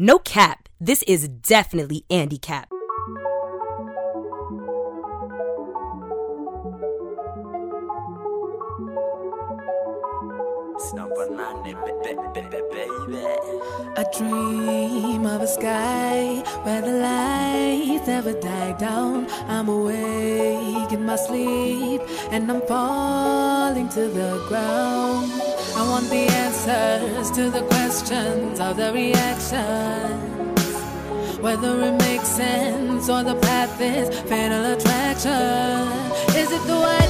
No cap, this is definitely Andy Capp. I dream of a sky where the lights never die down. I'm awake in my sleep and I'm falling to the ground. I want the answers to the questions of the reactions. Whether it makes sense or the path is fatal attraction. Is it the way?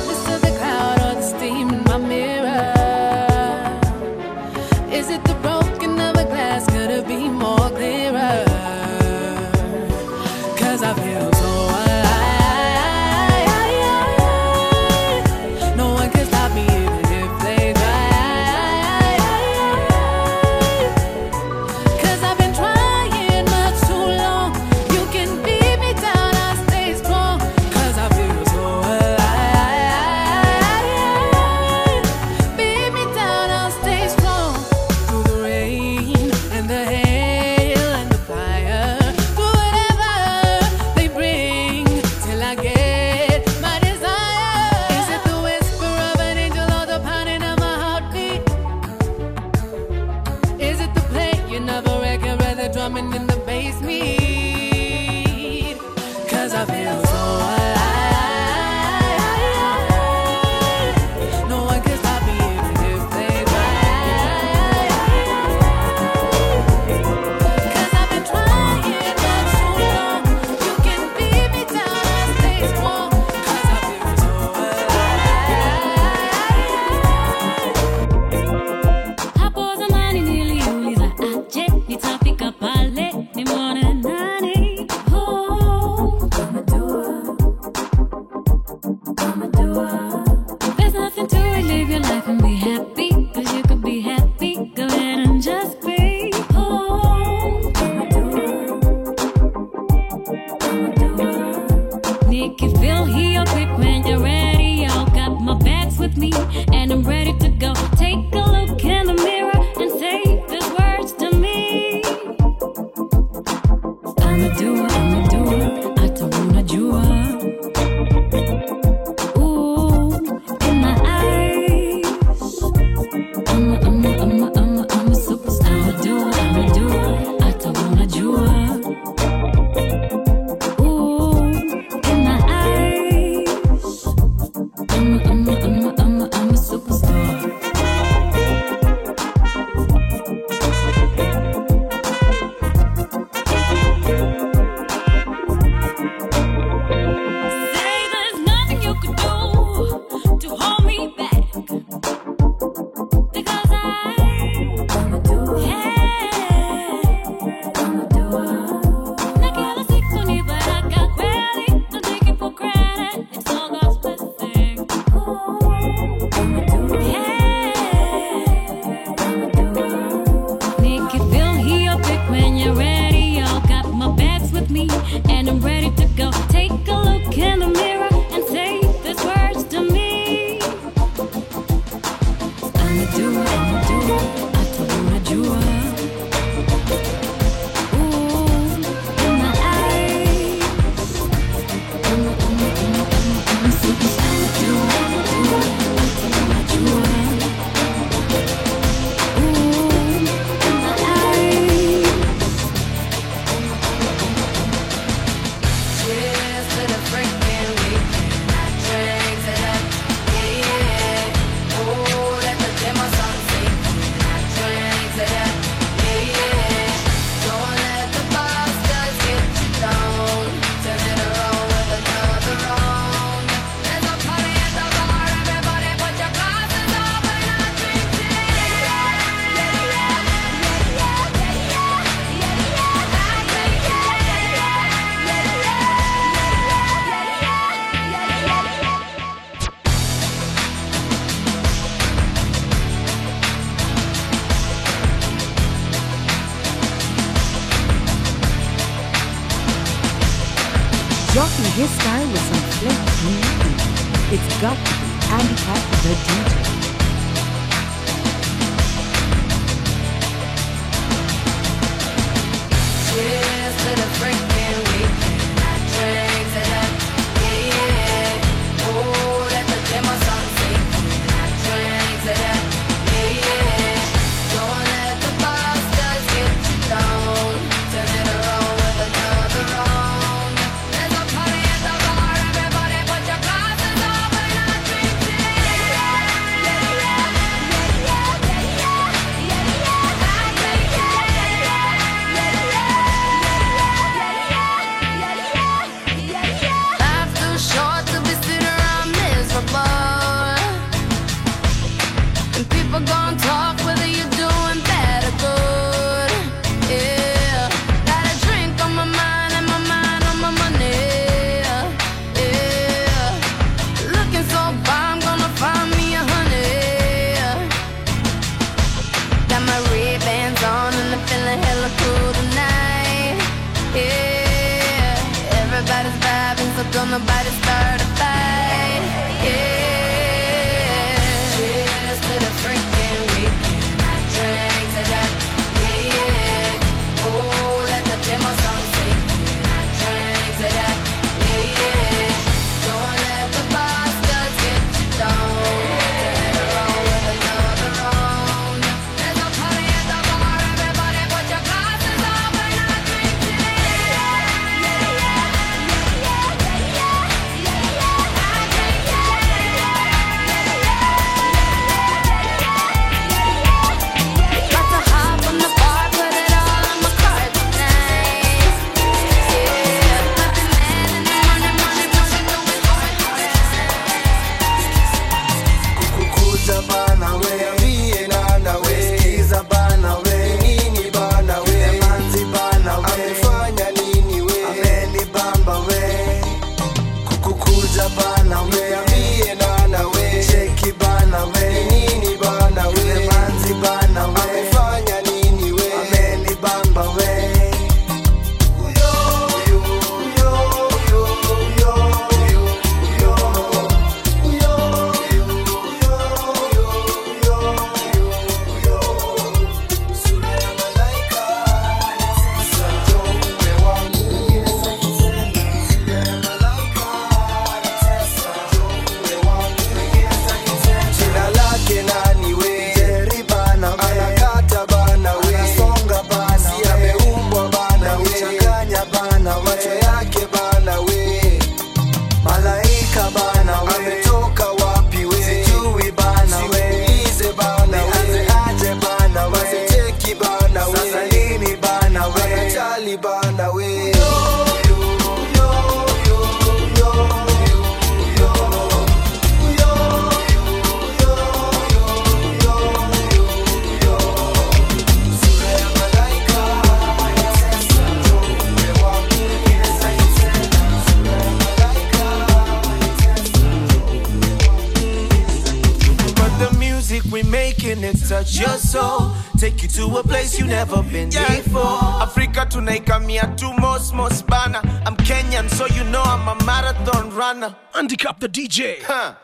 It touch your soul. Take you to a place you never been before. Africa tunaikamia tu most most bana. I'm Kenyan so you know I'm a marathon runner. Handicap the DJ. huh.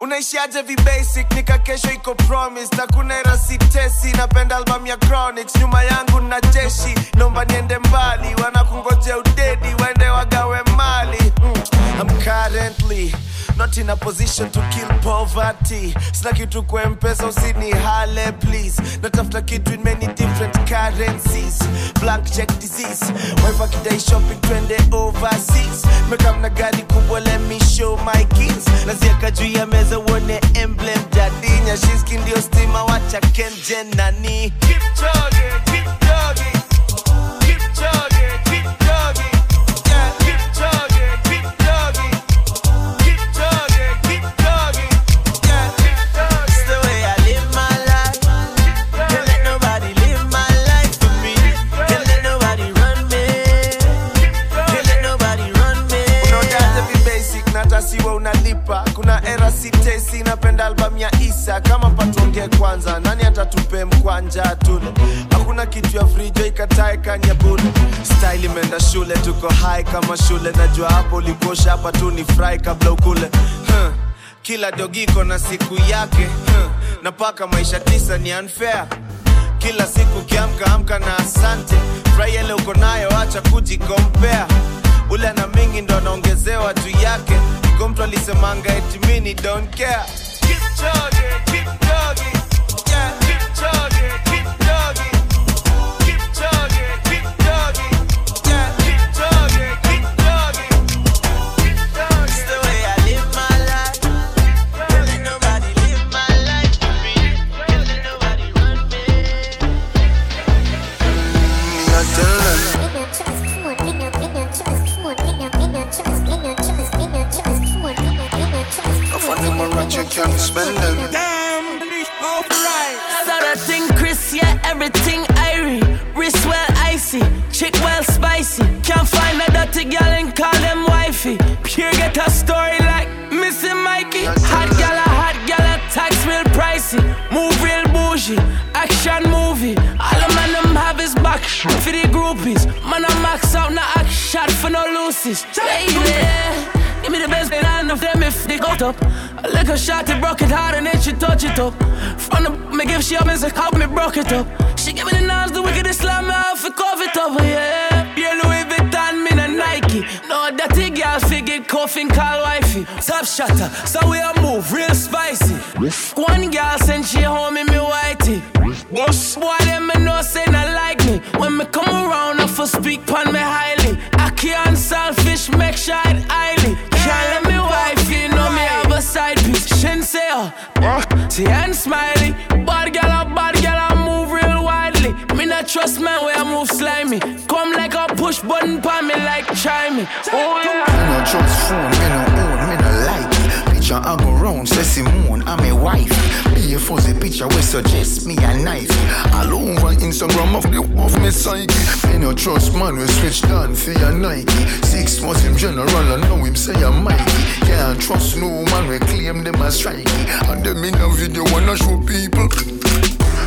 unaishiaje vibasic nika kesho iko promise. Na kuna era sitesi napenda album ya chronics. Nyuma yangu na jeshi nomba niende mbali. Wanakungoja udedi waende wagawe mali. Mm. I'm currently not in a position to kill poverty. Sina kitu kwa mpesa usini hale please. Natafuta kitu in many different currencies. Blank check disease. Wife akidai shopping twende overseas. Mekamna gari kubwa let me show my kids. Naziaka juu ya meza uone emblem jadinya shiski ndio stima wacha kenje nani? Keep Kipchoge, keep Kipchoge. Album ya isa kama patonge kwanza nani atatupe mkwanja tule? Hakuna kitu ya frijo ikatae kanyabule style imeenda shule tuko hai kama shule. Najua hapo ulikosha hapa tu ni fry kabla ukule. Huh. kila dogiko na siku yake. Huh. na paka maisha tisa ni unfair. Kila siku kiamka amka na asante. Furahi uko nayo acha kujikompea ule na mingi ndo anaongezewa juu yake. Iko mtu alisemanga etimini don't care keep chugging, keep chugging, yeah, keep chugging. Can't spend them. Saw that thing, Chris, yeah, everything irie. Wrist well icy, chick well spicy. Can't find a dirty girl and call them wifey. Pure get a story like Missy Mikey. Hot gal, a hot gal, a tax real pricey. Move real bougie, action movie. All the man them have is back. For the groupies, man, I max out, not act shot for no loosies. Baby, give me the best and of them if they got up. A little shot, it broke it hard and then she touch it up. From the me give she up, music, help me broke it up. She give me the knives, the wickedest slam me out for cover it up, oh, yeah. Yeah, Louis Vuitton, me na Nike. No, that girl figure coughing call wifey. Top shatter, so we a move real spicy. One girl send she home in me whitey. Boss boy, them me know say not like me. When me come around, I for speak pon me highly. I can't selfish, make sure it she ain't smiley. Bad girl, a bad girl, I move real widely. Me not trust man where I move slimy. Come like a push button pon me like chimey. Oh yeah. Me no trust phone, me no own, me no like it. Picture I go round, say Simone, I'm a wife. Be a fuzzy picture we suggest me a knife. All over Instagram of the of me psyche. Me no trust man, we switch down for your Nike. Six months him general, I know him say I'm mighty. Can't trust no man, we claim them as strikey. And them in a video wanna show people.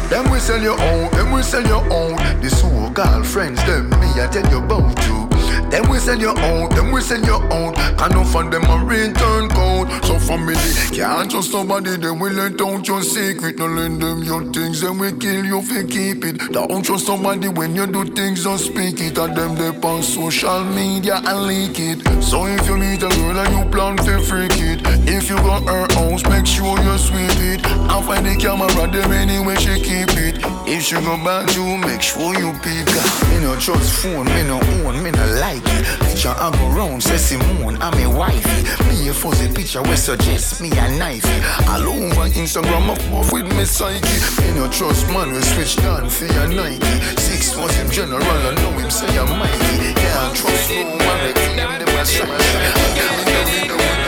Them we sell your own, them we sell your own. The so-called friends, them me I tell you about you. Them we sell your own, them we sell your own. Can no fund them a return code. So family can't trust somebody, them will let out your secret. No lend them your things, them we kill you if you keep it. Don't trust somebody when you do things, just speak it. And them they on social media and leak it. So if you meet a girl and you plan to freak it, if you got her house, make sure you sweep it. And find the camera, them anyway she keep it. If she go back you, make sure you pick her. Me no trust phone, me no own, me no like. Picture I go round, say Simone, I'm a wifey. Me a fuzzy picture, we suggest me a knife. All over Instagram, up off with me psyche. Me no trust man, we switch down for your Nike. Six was him general, I know him say I'm mighty. Can't trust no man, we claim them Come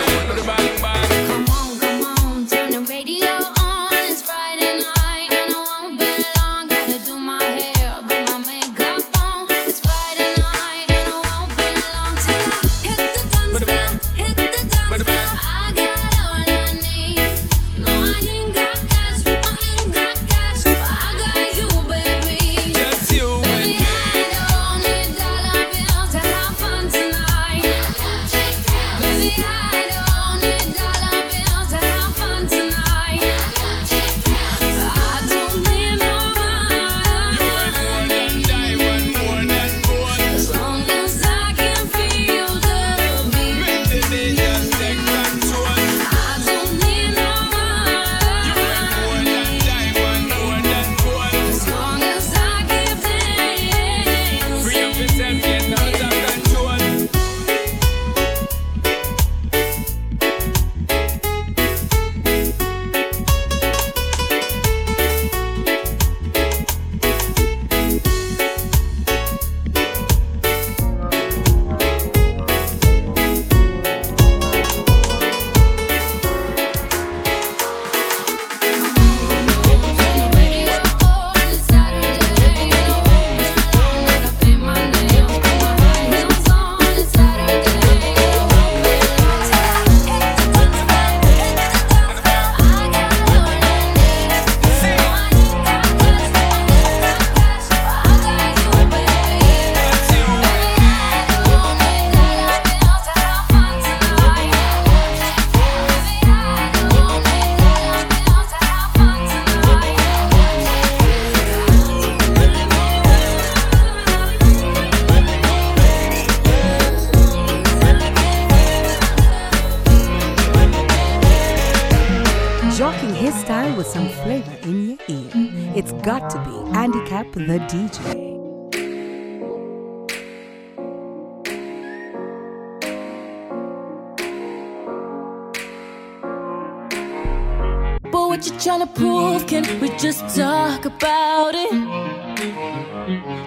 to be Andy Capp the DJ. But what you tryna prove? Can we just talk about it?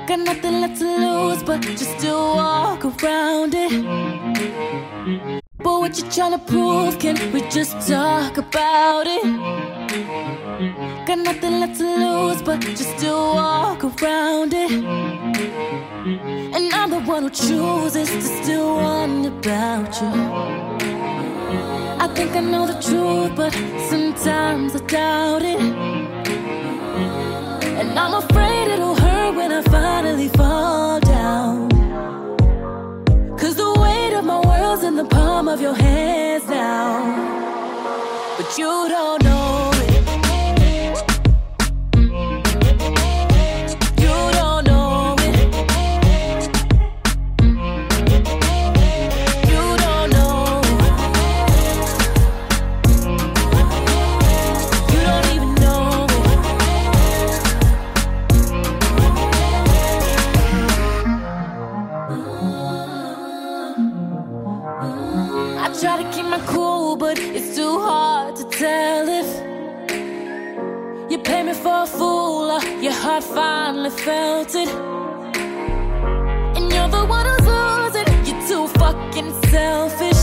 Got nothing left to lose, but just to walk around it. But what you tryna prove? Can we just talk about it? Got nothing left to lose but just to walk around it. And I'm the one who chooses to still wonder about you. I think I know the truth, but sometimes I doubt it. And I'm afraid it'll hurt when I finally fall down. Cause the weight of my world's in the palm of your hands now. But you don't know. Play me for a fool, uh, your heart finally felt it. And you're the one who's losing, you're too fucking selfish.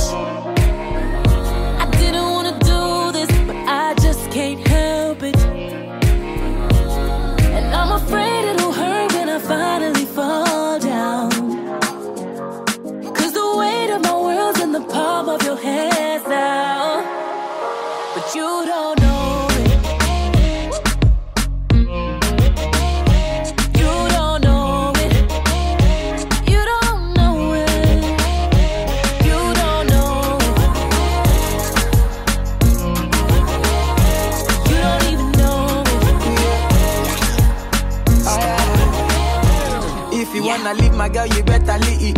my girl, you better leave.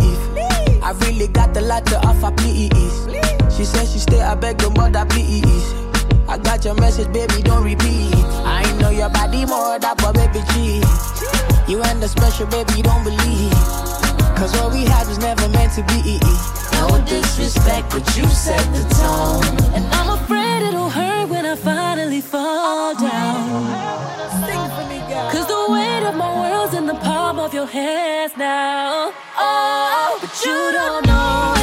I really got a lot to offer, please. She said she stay, I beg the mother, please. I got your message, baby, don't repeat. I know your body more than but baby G. You and the special, baby, don't believe. Cause what we had was never meant to be. No disrespect, but you set the tone. And I'm afraid it'll hurt when I finally fall down. your hands now. Oh, but you don't know.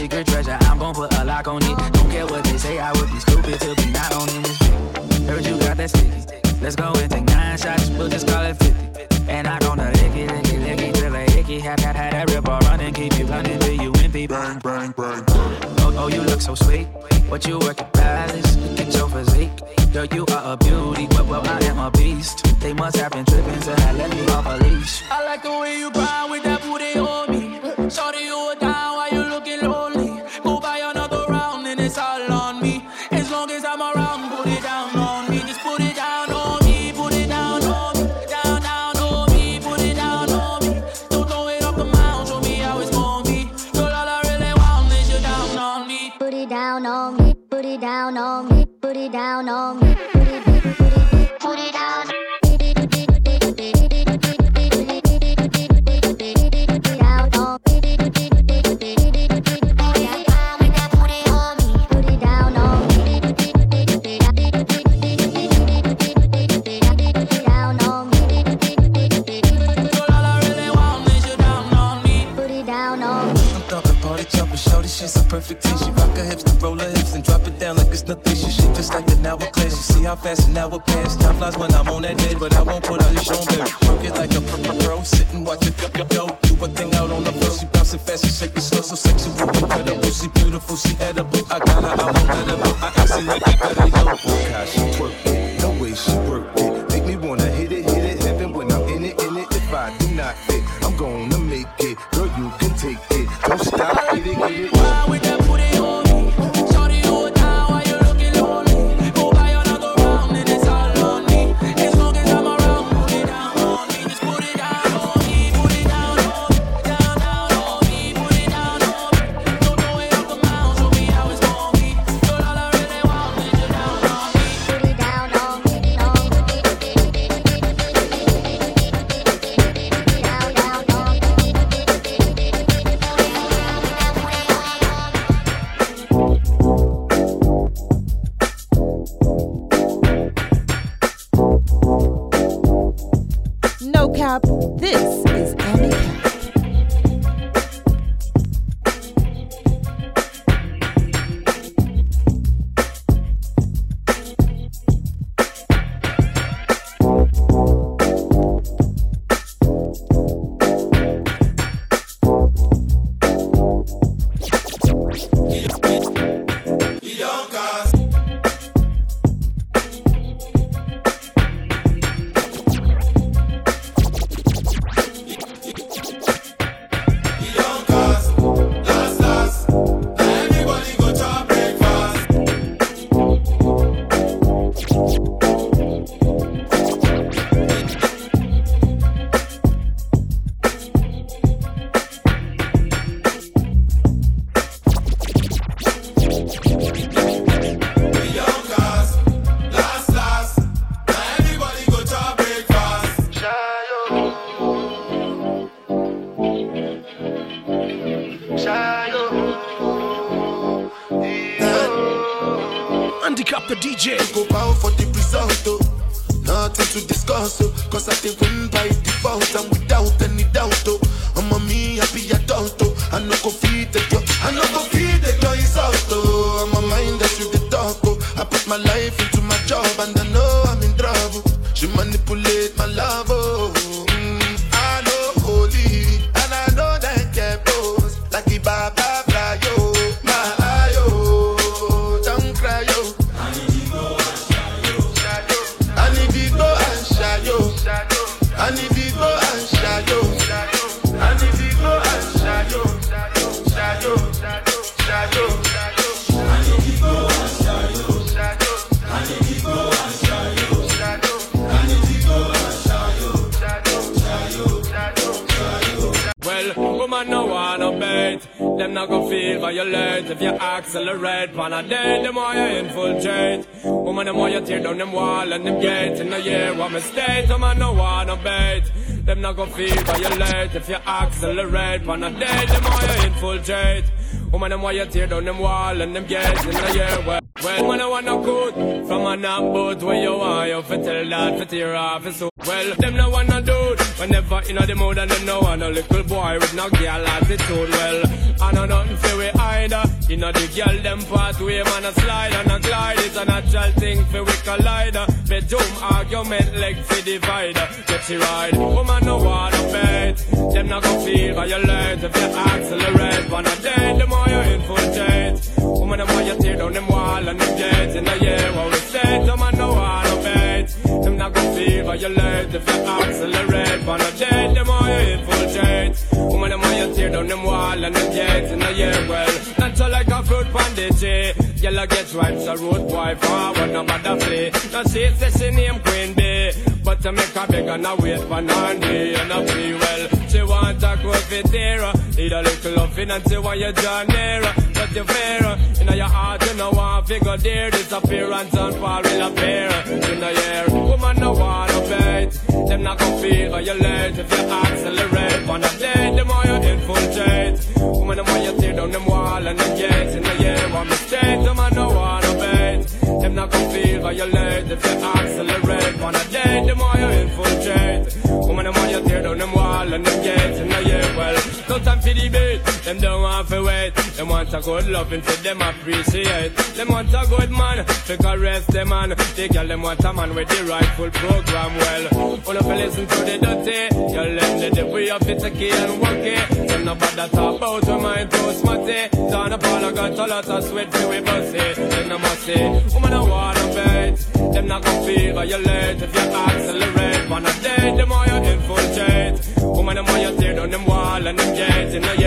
secret treasure. I'm gon' put a lock on it. Don't care what they say, I would be stupid to be not owning this. Heard you got that sticky. Let's go and take nine shots. We'll just call it 50. And I'm gonna lick it, lick it, lick it till I icky. Have had had that ripper running, keep you running till you wimpy. Bang, bang, bang. Oh, oh, you look so sweet. What you working palace? Look at your physique. Girl, you are a beauty, but well, I am a beast. They must have been tripping till I let me off a leash. I like the way you grind with that booty on me. Shorty, you fast and now it pass. Time flies when I'm on that bed, but I won't put on the show. Work it like a pro, pro, pro sitting watching go go. Do a thing out on the floor, she bouncing fast, she shaking slow, so sexual, incredible. She beautiful, she edible. I got her, I won't let her go. I actually like it, better yo. Twerk, violate if you accelerate. Pan a day, them more you infiltrate. Woman, them more you tear down them wall and them gates. In the year, well, well, woman, I wanna good from a knock boat where you are. You fit tell that, fit tear off, so Whenever in the mood and them no want a little boy with no girl attitude. Well, I know nothing for we either. You know the girl them pathway, man a slide and a glide. It's a natural thing for we collider. Uh. Bedroom argument like for divider. Uh. Get she ride, woman no wanna bet. Them not gonna feel violate if you accelerate. Wanna day, the more you infiltrate. Woman, the more you tear down them wall and them gates in the. What we say, them man no wanna bet. Them not gonna feel violate if you accelerate. Wanna day, the more you infiltrate. Woman, the more you tear down them wall and them gates in the year. Well, natural like a fruit bandage. Yellow gets right, so road boy forward, no matter flee. Now she says she name Queen Bee. But to make a beg and a wait for Nandi and a free well. She want a confidera. Need a little loving and she want you draw nearer. But you fair. In your heart you know want figure there. Disappearance and fall will appear. In the year, woman no wanna bait. Them not gonna feel violate if you accelerate. Wanna day, the more you infiltrate. Woman the more you tear down them wall and them gates. In the year, one mistake. Them man no wanna bait. Them not gonna feel violate if you accelerate. Wanna day, the more you infiltrate. Woman the more you tear down them wall and them gates. Them don't want to wait. Them want a good loving for them appreciate. Them want a good man to caress them man. They girl them want a man with the rightful program. Well, all of you listen to the dirty. You let the devil up it's a key and walk it. Them no bother talk about your mind too smutty. Down upon I got a lot of sweat to we bussy. Then I must say, woman I wanna bet. Them not gonna feel violate if you accelerate. Wanna date, the more you infiltrate. Woman the more you tear down them wall and them gates.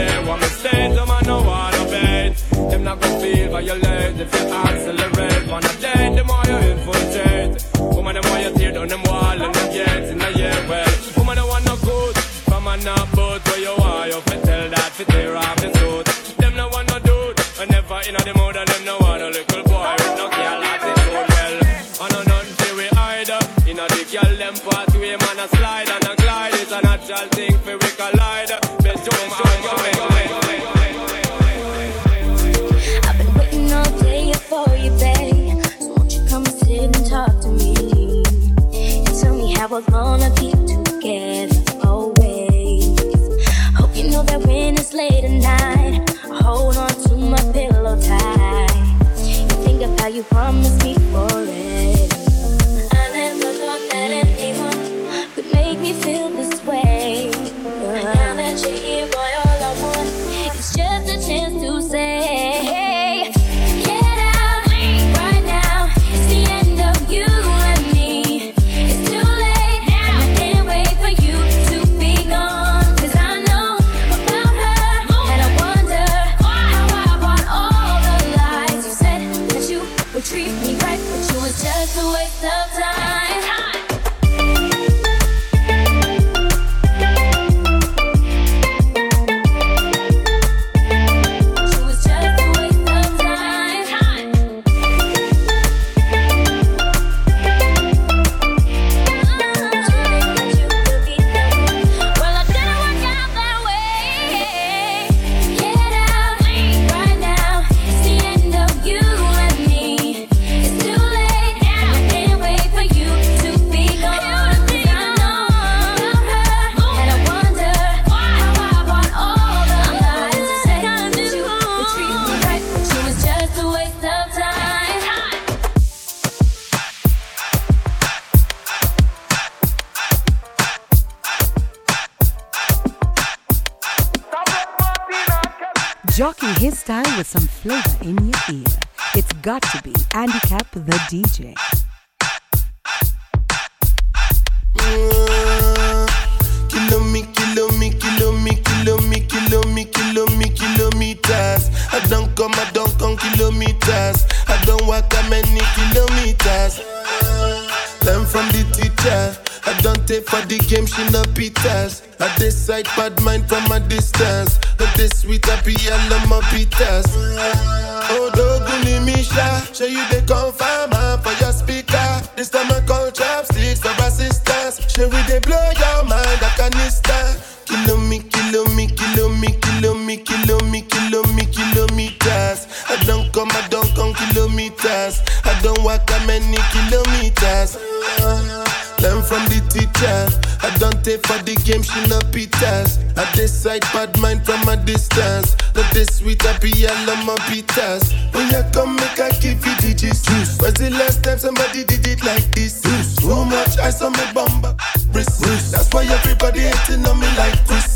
Teacher. I don't take for the game, she no pitas. I decide bad mind from a distance. Not this sweet, I love my pitas. When you come, make I give you digits. Was the last time somebody did it like this? Too much ice on my bumper. Wrist. That's why everybody hating on me like.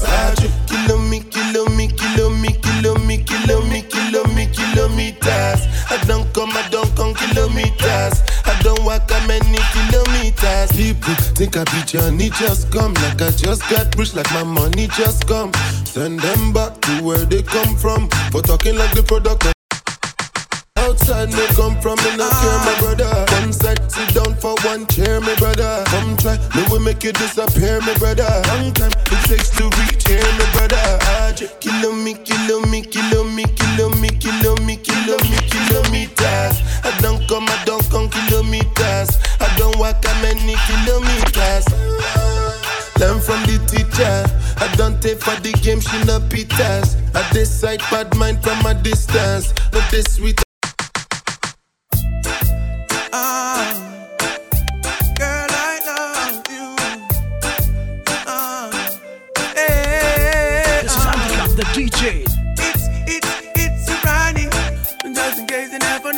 Archie. Kilo me, kilo me, kilo me, kilo me, kilo me, kilo me, kilometers. I don't come, I don't come kilometers. I don't walk that many kilometers. People think I be Johnny, just come like I just got rich, like my money just come. Send them back to where they come from for talking like the product. Outside me come from, me no care, my brother. One side, sit down for one chair, my brother. Come try, me will make you disappear, my brother. Long time it takes to reach here, my brother. Ah, j- Kilo me, kilo me, kilo me, kilo me, kilo me, kilo me, kilometers. I don't come, I don't come kilometers. I don't walk that many kilometers. Learn from the teacher. I don't take for the game, she no pitas. I decide bad mind from a distance. Not this sweet. Uh, uh, eh, uh. the DJ. It's it's it's Ronnie. Just in case you never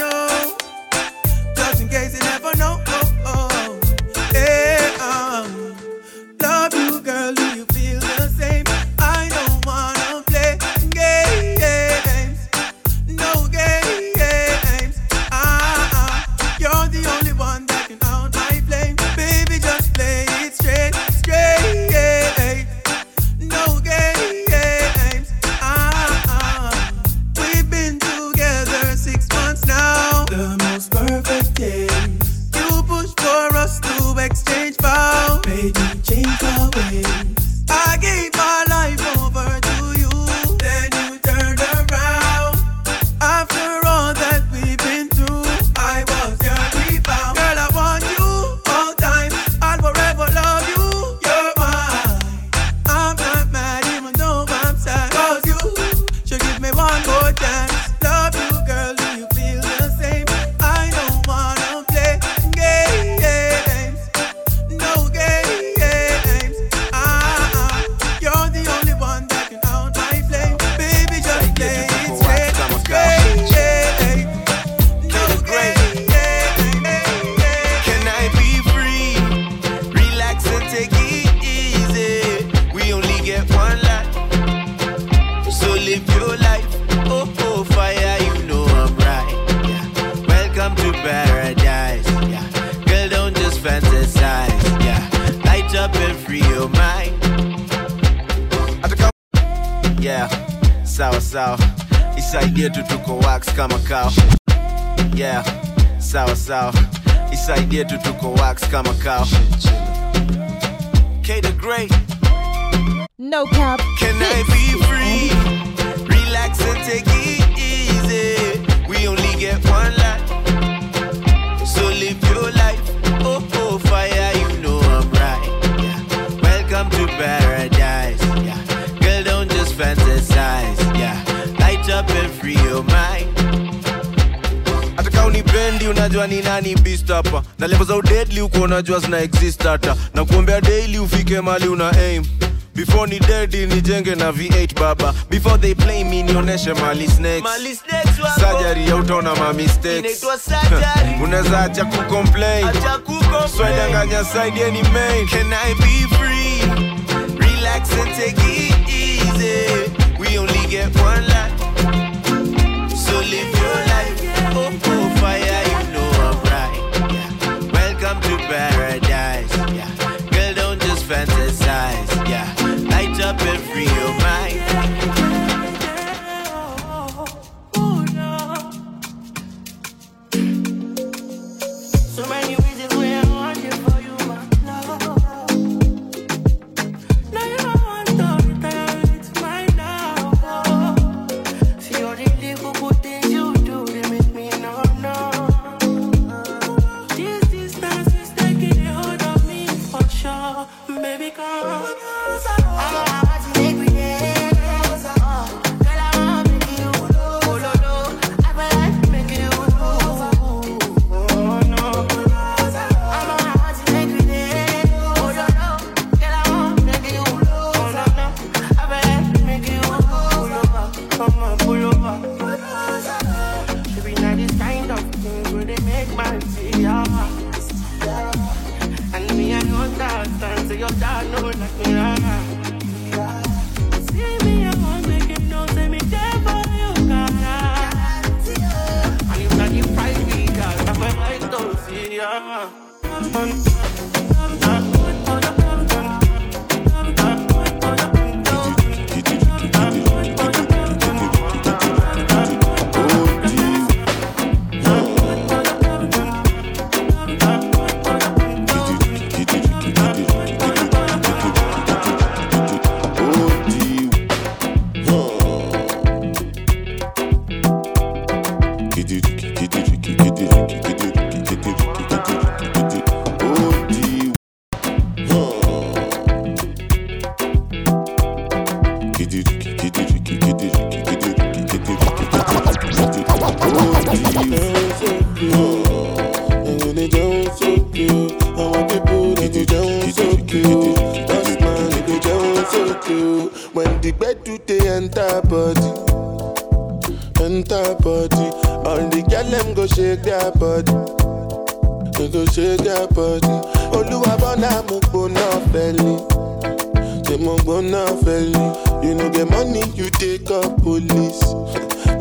I be free? Relax and take it easy. We only get one life. So live your life. Oh, oh, fire, you know I'm right. Welcome to paradise. Girl, don't just fantasize. Light up and free your mind. unajua ni nani beast hapa na level za udedli unajua zina exist hata na kuombea daily ufike mali una aim before ni dedi nijenge na v8 baba. Before they play me nionyeshe mali snakes. Mali snakes wako. ya utaona ma mistakes. Unaweza acha kucomplain. Acha kucomplain. swedanganya main. Can i be free? Relax and take it easy. We only get one life. So live your life. Oh, oh fire you know i'm right. Yeah. welcome to paradise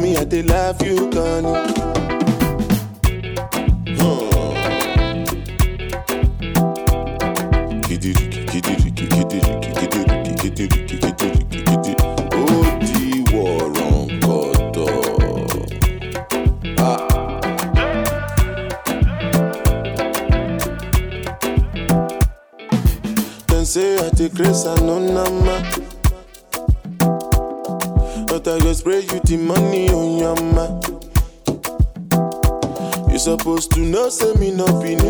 me, I they love you, Connie. know say me no be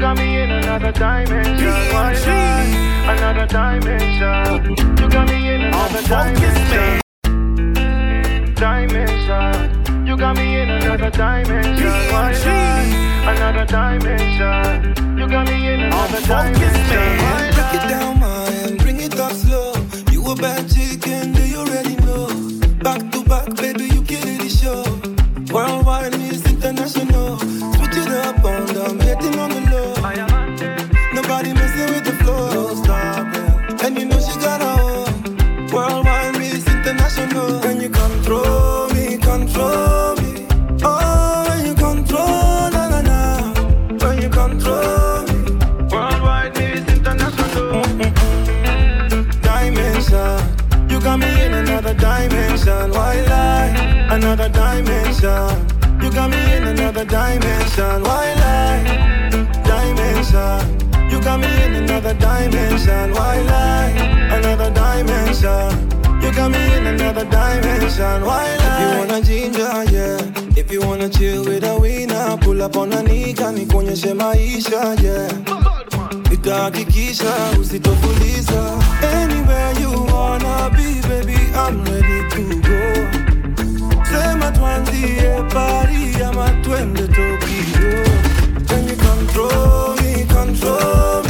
got me in another dimension. Another dimension. You got me in another dimension. Dimension. You got me in another dimension. Why? Another dimension. You got me in another dimension. Break it down, my man. Bring it up slow. You a bad chicken, do you already know? Back to back, baby, you killing the show. Worldwide is international. another dimension. You got me in another dimension. Why lie? Dimension. You got me in another dimension. Why lie? Another dimension. You got me in another dimension. Why lie? If you wanna ginger, yeah. If you wanna chill with a winner, pull up on a nika, nikuonyeshe maisha, yeah. Nitahakikisha usitofuliza. Anywhere you wanna be, baby, I'm ready to go. Sema tuanzie Paris ama twende Tokyo. You control me, control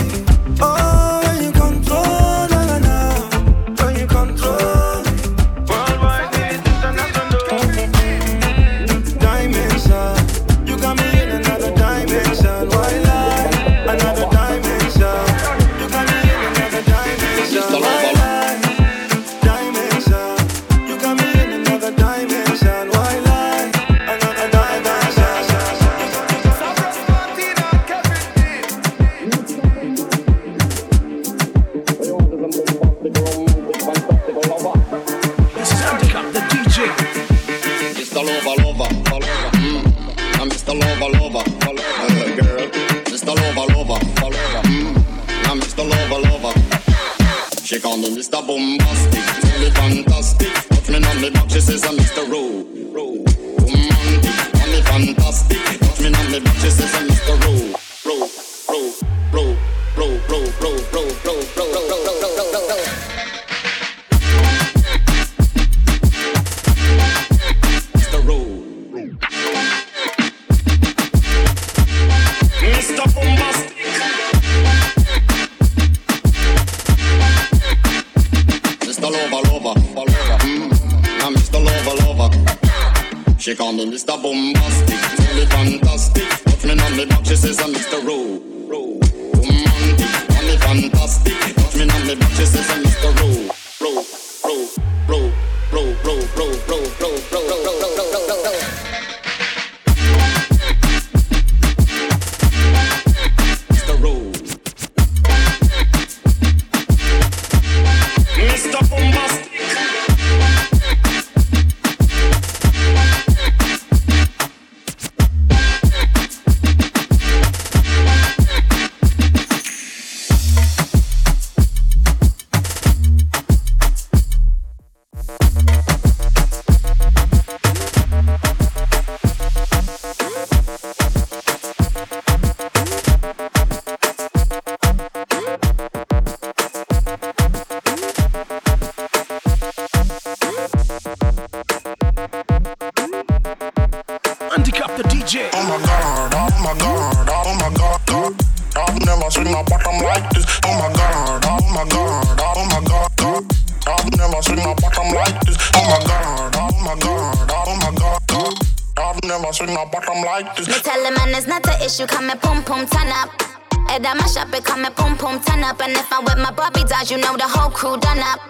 crew done up.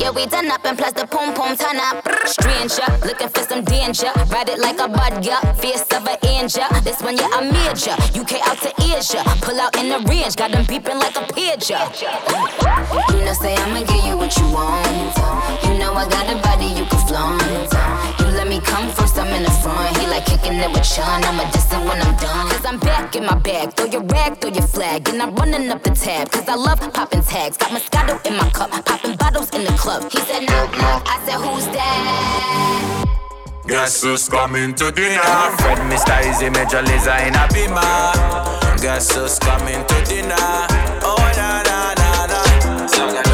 Yeah, we done up and plus the pom pom turn up. Stranger, looking for some danger. Ride it like a bud, yeah. Fierce of an angel. This one, yeah, I'm major. UK out to Asia. Pull out in the range, got them beeping like a pager. You know, say I'ma give you what you want. You know I got a body you can flaunt. Come first, I'm in the front. He like kicking it with Sean. I'm a distant when I'm done. Cause I'm back in my bag. Throw your rag, throw your flag. And I'm running up the tab. Cause I love popping tags. Got Moscato in my cup. Popping bottles in the club. He said, knock, knock. I said, who's that? Guess who's coming to dinner? Fred Mr. Easy Major Lazer in a beamer. Guess who's coming to dinner? Oh na na na na.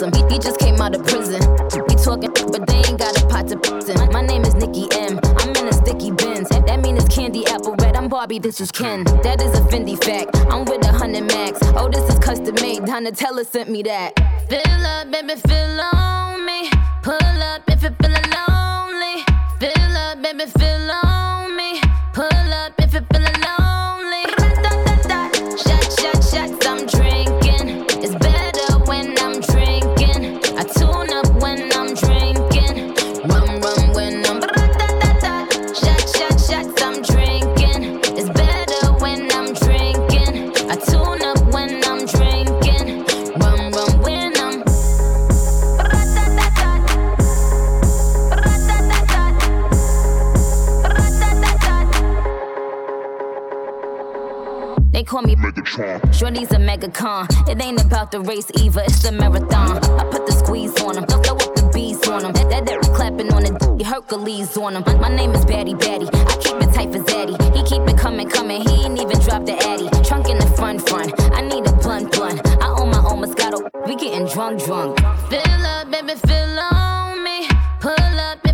He, he just came out of prison. He talking, but they ain't got a pot to piss in. My name is Nicki M. I'm in a sticky bins. That mean it's candy apple red. I'm Barbie, this is Ken. That is a Fendi fact. I'm with a hundred max. Oh, this is custom made. Donatella sent me that. Fill up, baby, fill on me. Pull up if you're feeling lonely. Shorty's. It ain't about the race either, it's the marathon. I put the squeeze on him, throw up the bees on him. That that clapping on the Hercules on him. My name is Batty Batty. I keep it tight for Zaddy. He keep it coming, coming. He ain't even dropped the Addy. Trunk in the front, front. I need a blunt, blunt. I own my own Moscato. We getting drunk, drunk. Fill up, baby, fill on me. Pull up